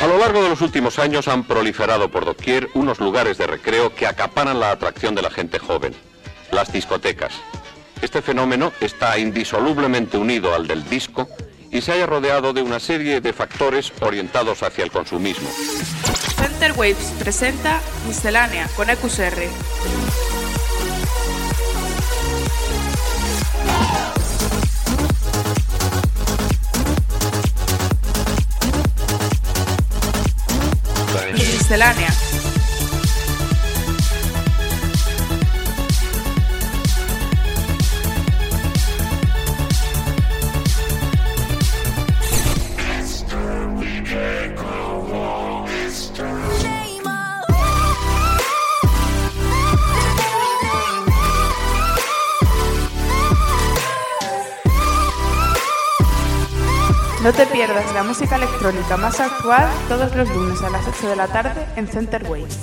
A lo largo de los últimos años han proliferado por doquier unos lugares de recreo que acaparan la atracción de la gente joven, las discotecas. Este fenómeno está indisolublemente unido al del disco y se haya rodeado de una serie de factores orientados hacia el consumismo. Center Waves presenta Miscelánea con EQSR. Miscelánea. La música electrónica más actual todos los lunes a las 8 de la tarde en Center Waves.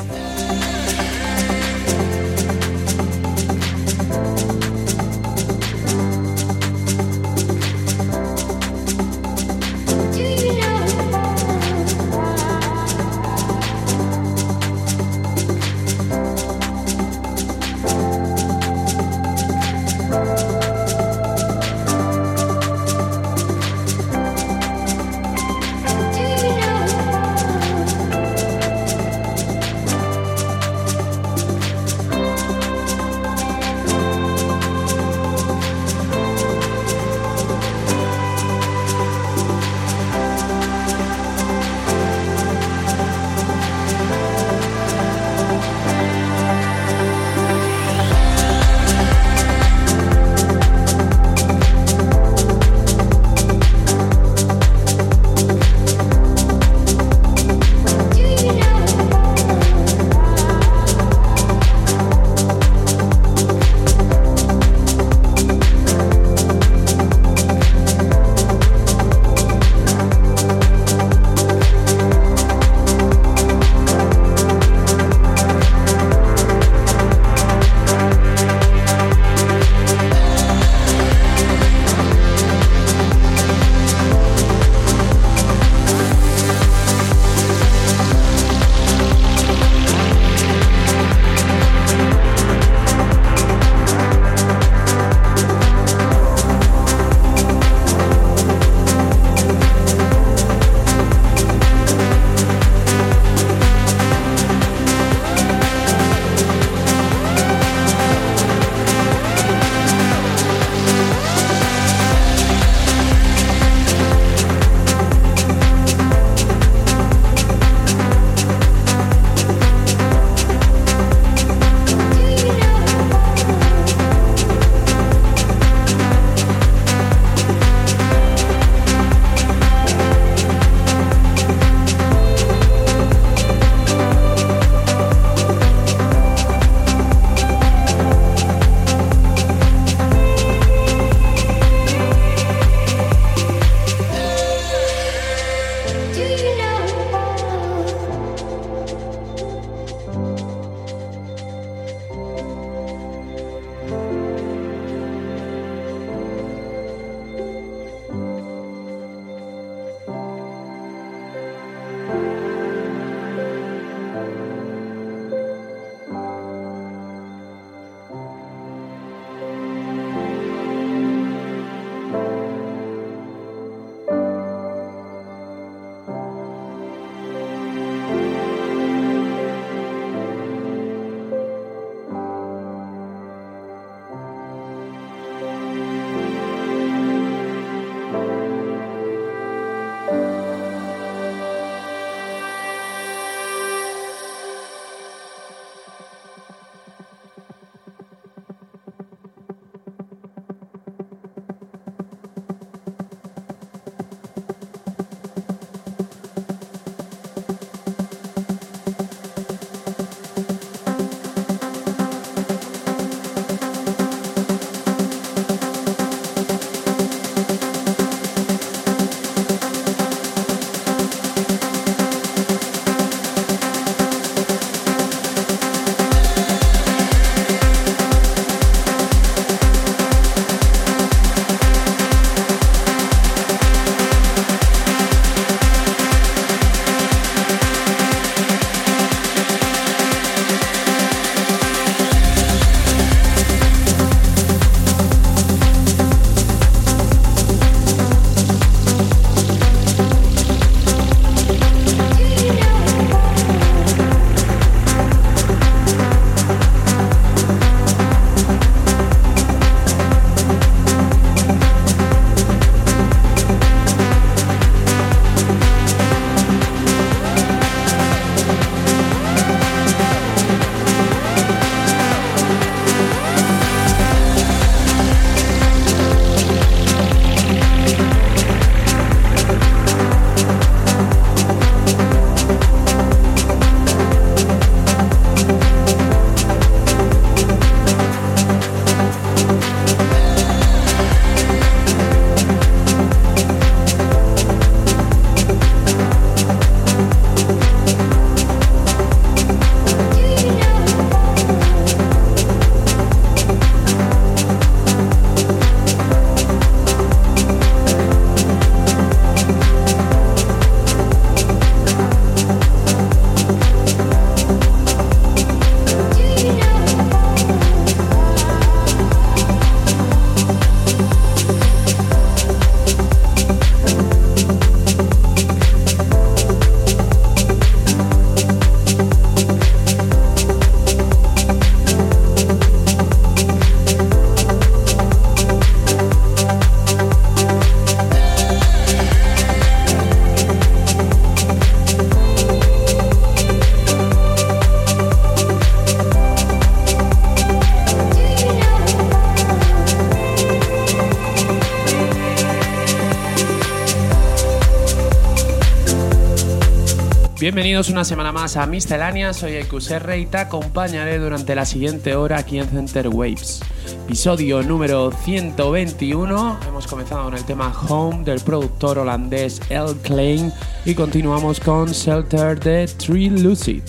Bienvenidos una semana más a Miscelánea, soy EQSR y te acompañaré durante la siguiente hora aquí en Center Waves. Episodio número 121, hemos comenzado con el tema Home del productor holandés El Klein y continuamos con Shelter de Tree Lucid.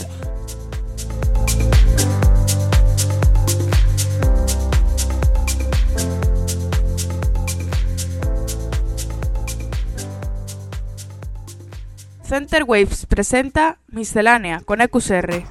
Center Waves presenta Miscelánea con EQSR.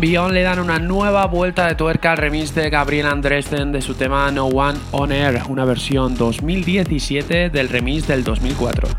Le dan una nueva vuelta de tuerca al remix de Gabriel Andresten de su tema No One On Air, una versión 2017 del remix del 2004.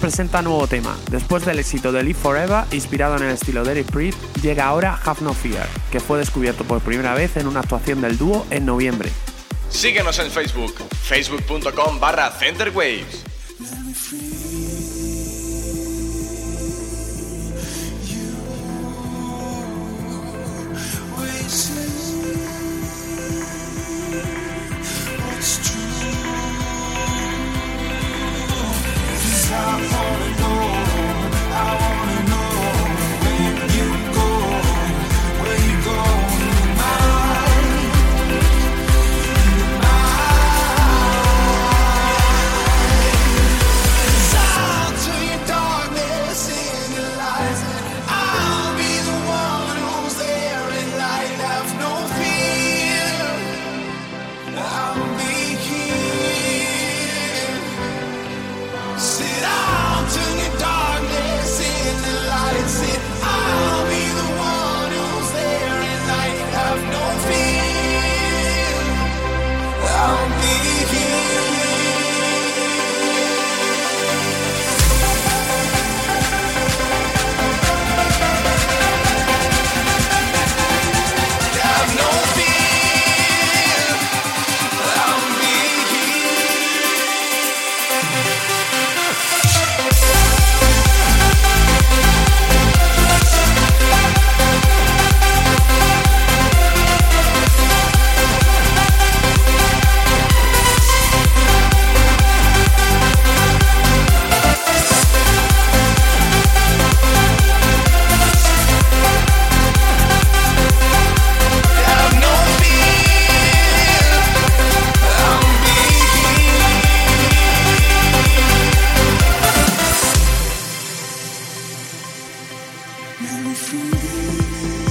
Presenta nuevo tema. Después del éxito de Live Forever, inspirado en el estilo de Eric Priest, llega ahora Have No Fear, que fue descubierto por primera vez en una actuación del dúo en noviembre. Síguenos en Facebook, facebook.com barra centerwaves. Now if you.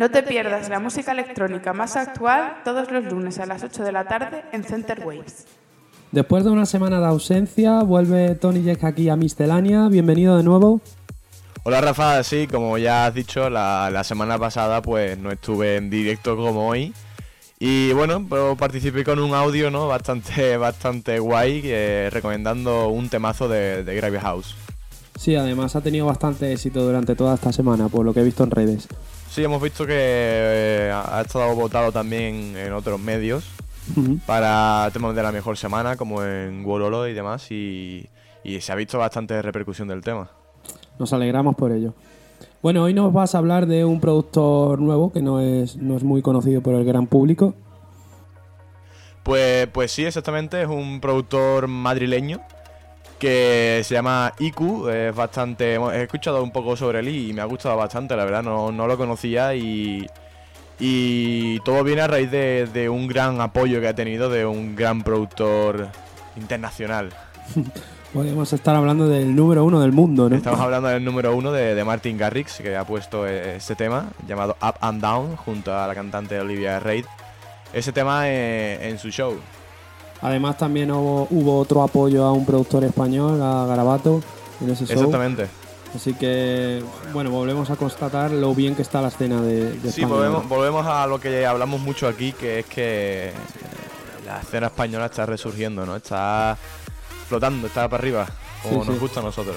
No te pierdas la música electrónica más actual todos los lunes a las 8 de la tarde en Center Waves. Después de una semana de ausencia, vuelve Tony Jack aquí a Miscelánea. Bienvenido de nuevo. Hola Rafa, sí, como ya has dicho, la, semana pasada pues no estuve en directo como hoy. Y bueno, pues participé con un audio ¿no? bastante, bastante guay, recomendando un temazo de, de Gravy House. Sí, además ha tenido bastante éxito durante toda esta semana, por lo que he visto en redes. Sí, hemos visto que eh, ha estado votado también en otros medios para temas de la mejor semana, como en Wololo y demás, y, y se ha visto bastante repercusión del tema. Nos alegramos por ello. Bueno, hoy nos vas a hablar de un productor nuevo que no es, no es muy conocido por el gran público. Pues, pues sí, exactamente, es un productor madrileño que se llama Iku, es bastante... He escuchado un poco sobre él y me ha gustado bastante, la verdad, no, no lo conocía y... Y todo viene a raíz de, de un gran apoyo que ha tenido de un gran productor internacional. Podríamos estar hablando del número uno del mundo, ¿no? Estamos hablando del número uno de, de Martin Garrix, que ha puesto este tema llamado Up and Down junto a la cantante Olivia Reid. Ese tema eh, en su show. Además también hubo, hubo otro apoyo a un productor español, a Garabato, en ese show. Exactamente. Así que, bueno, volvemos a constatar lo bien que está la escena de, de Sí, España volvemos, a lo que hablamos mucho aquí, que es que eh, la escena española está resurgiendo, ¿no? Está flotando, está para arriba, como Sí, nos sí. gusta a nosotros.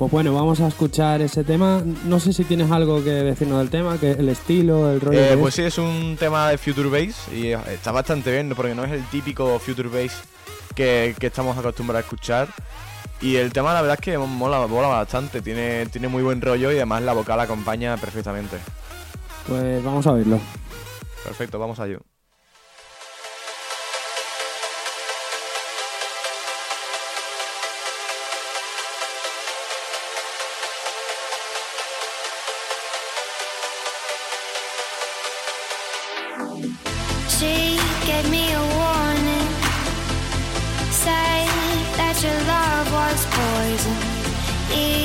Pues bueno, vamos a escuchar ese tema. No sé si tienes algo que decirnos del tema, que el estilo, el rollo. Eh, pues es. sí, es un tema de Future Bass y eh, está bastante bien, porque no es el típico Future Bass que, que estamos acostumbrados a escuchar. Y el tema la verdad es que mola, mola bastante, tiene, tiene muy buen rollo y además la vocal acompaña perfectamente. Pues vamos a verlo. Perfecto, vamos allá. She e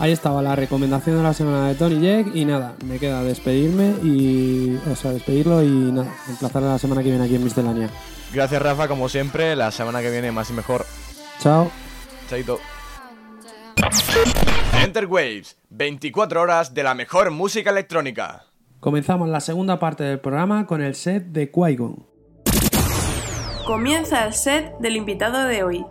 Ahí estaba la recomendación de la semana de Tony Jack. Y nada, me queda despedirme y. O sea, despedirlo y nada, emplazar la semana que viene aquí en Miscelánea. Gracias Rafa, como siempre, la semana que viene más y mejor. Chao. Chaito. Enter Waves, 24 horas de la mejor música electrónica. Comenzamos la segunda parte del programa con el set de Qui-Gon. Comienza el set del invitado de hoy.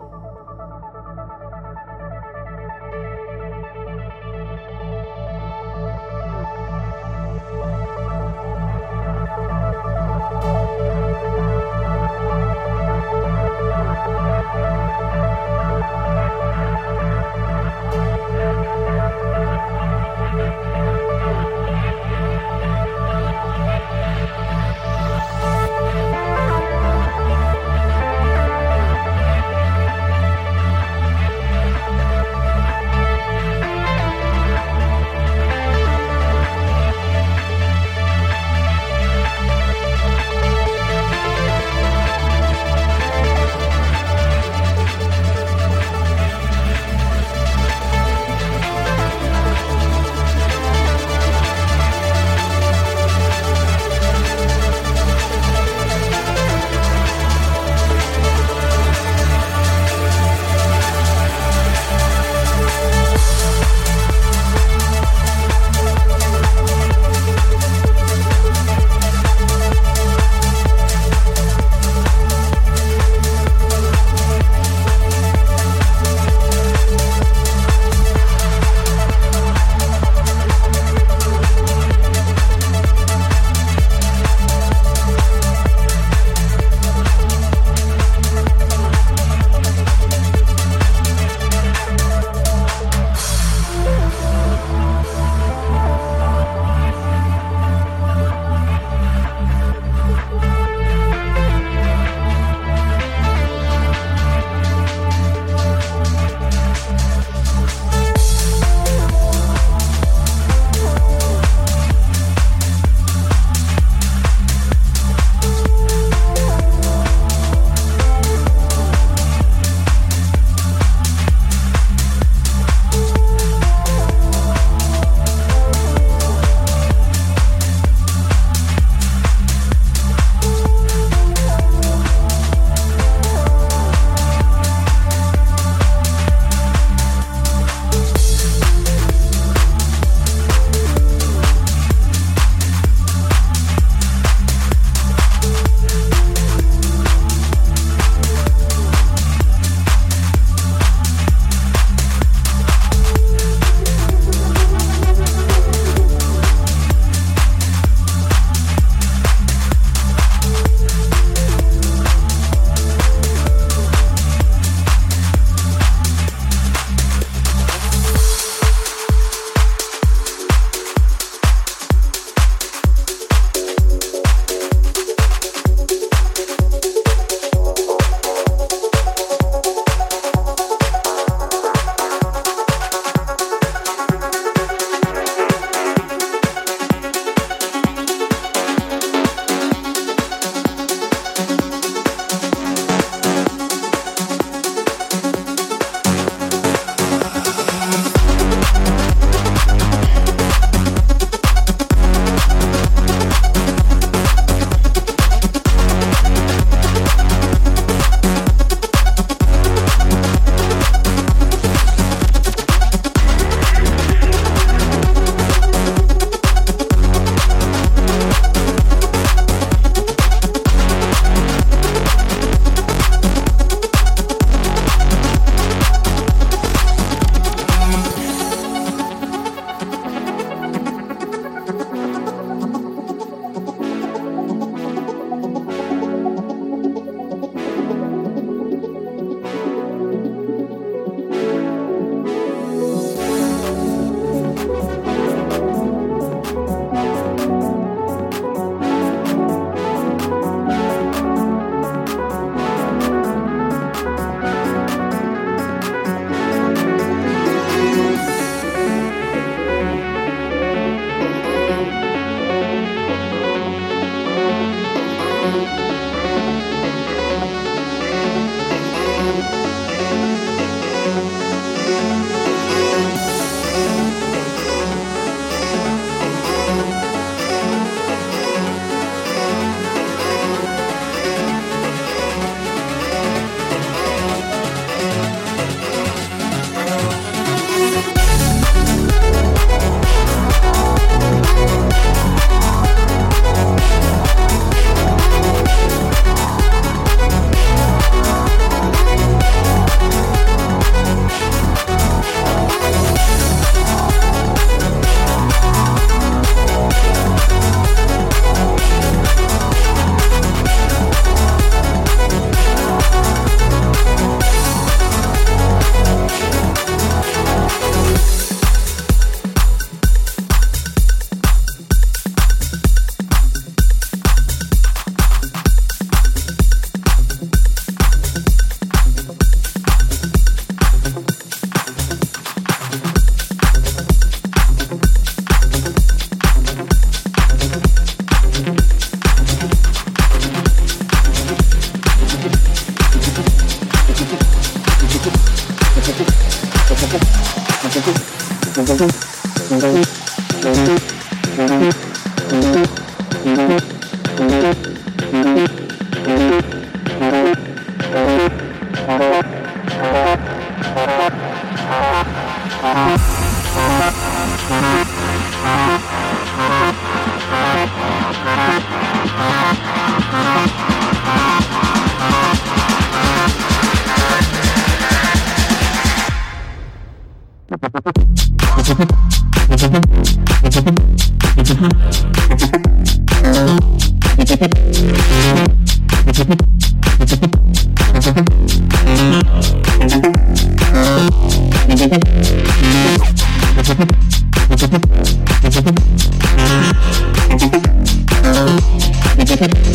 Thank you.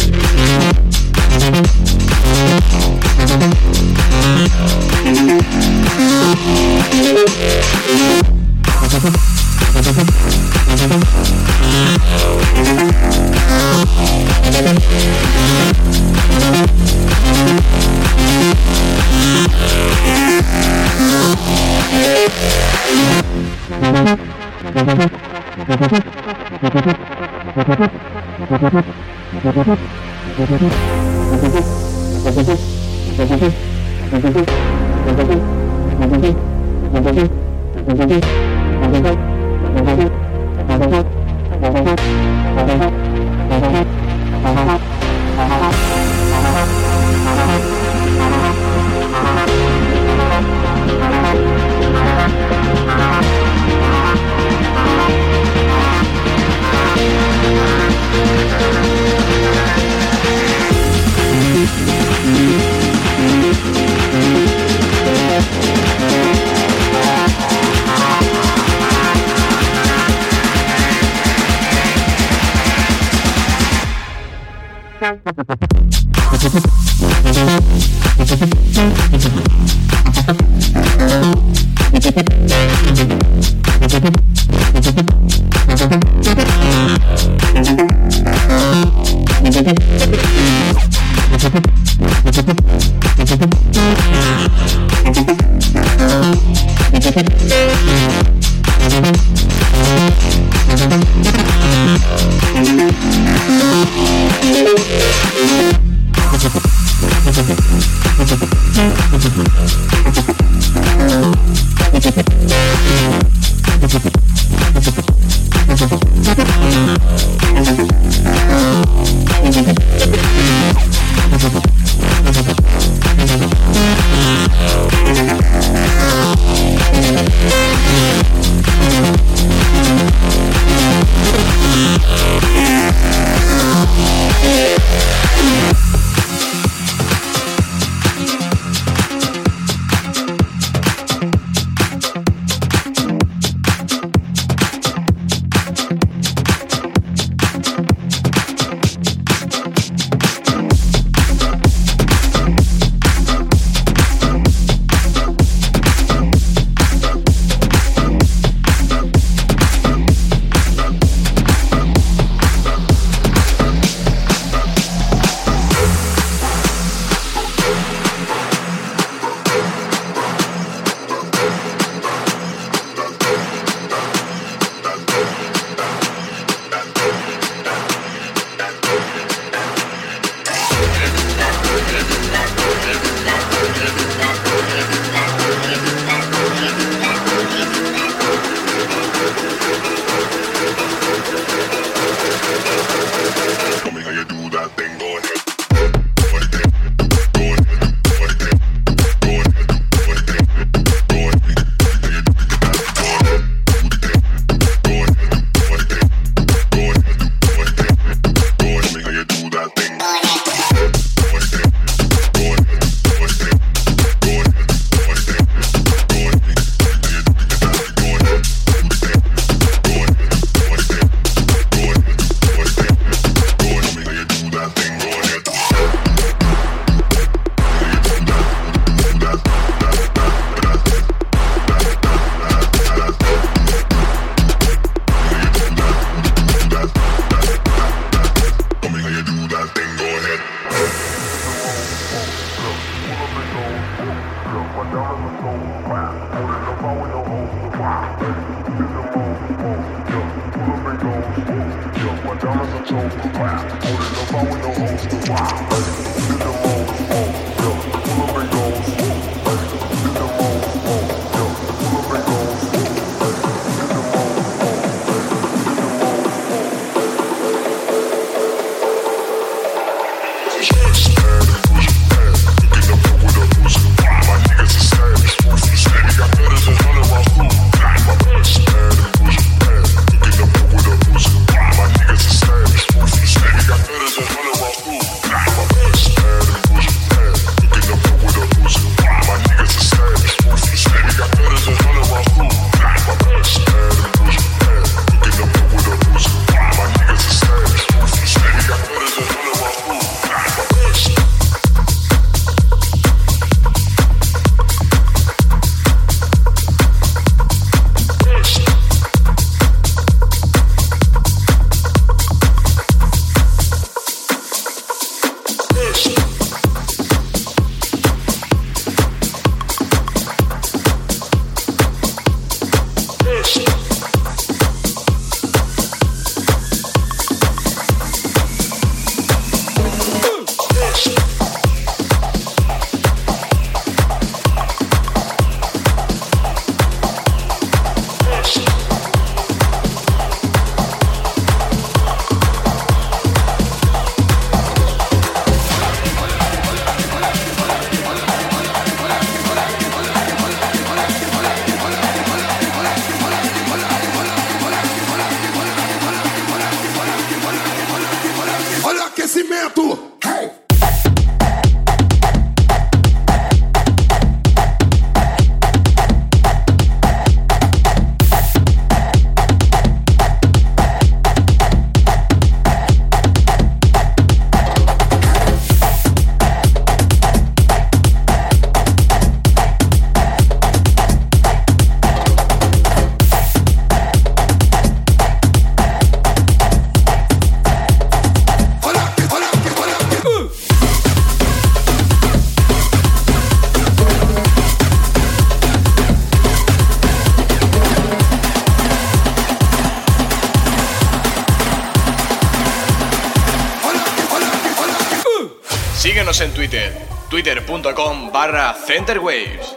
Barra centerwaves.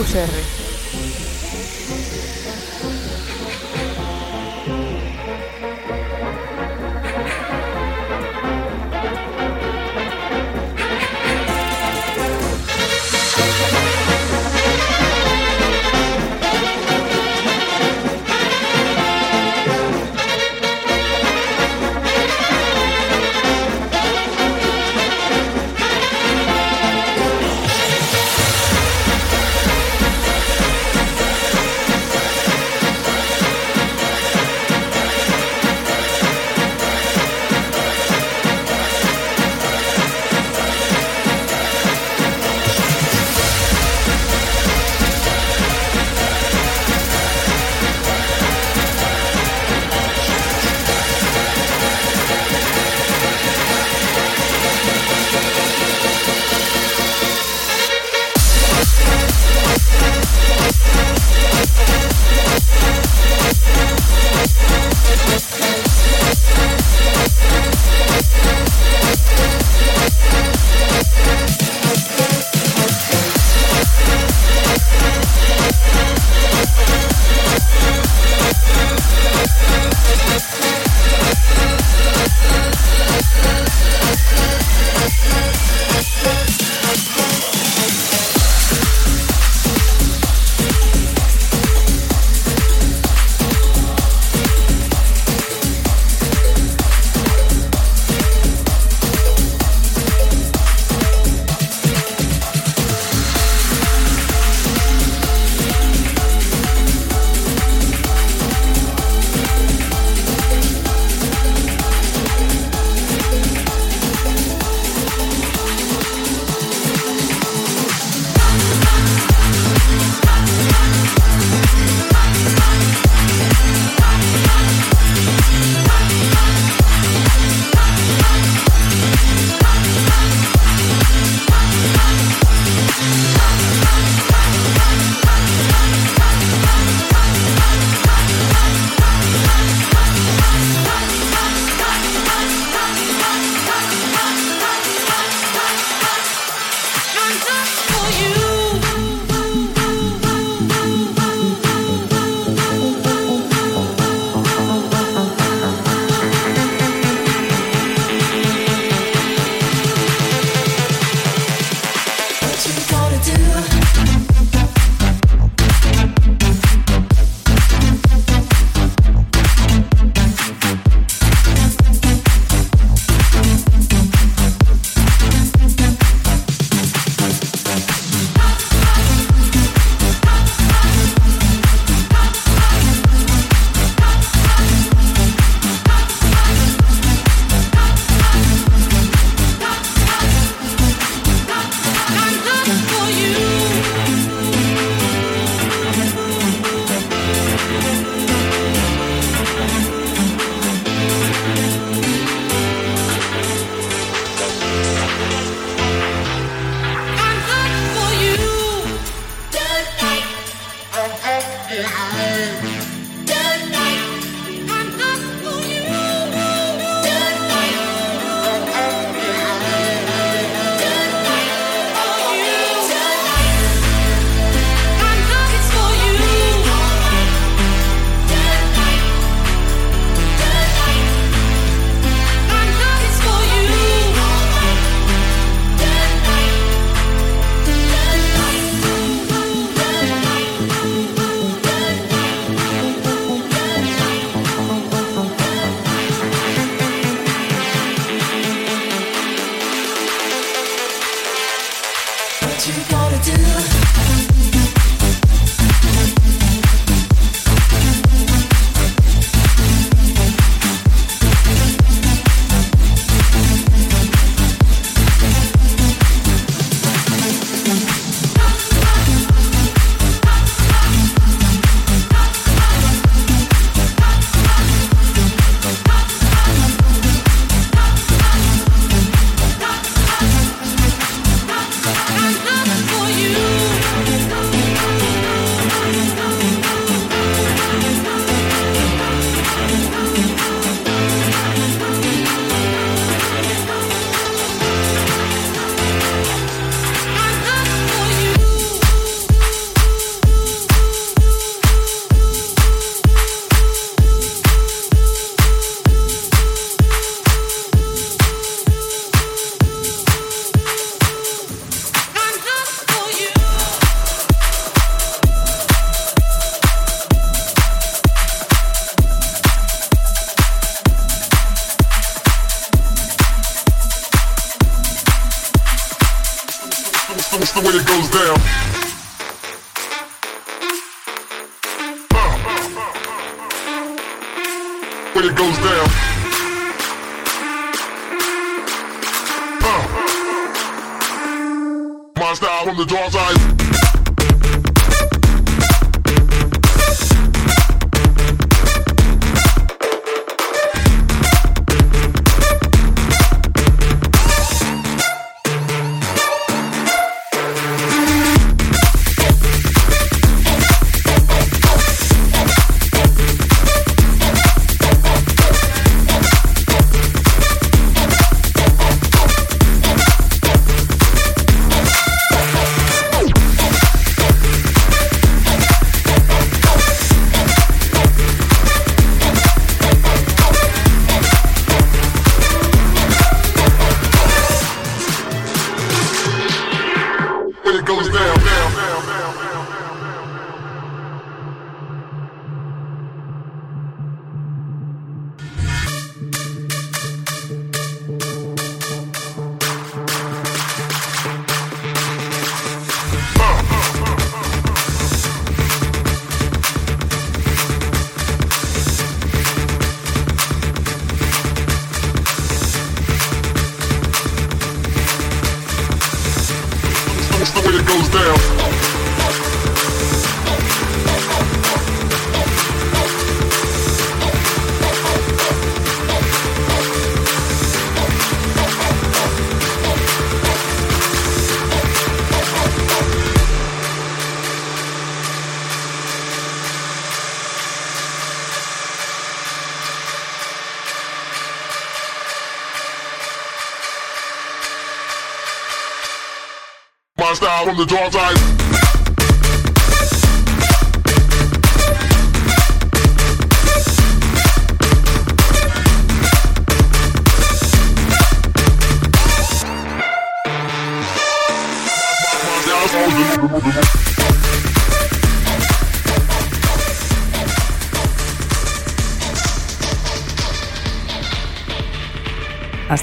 Miscelánea from the dark side.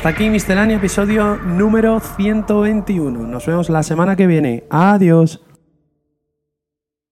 hasta aquí Miscelánea, episodio número 121. Nos vemos la semana que viene. Adiós.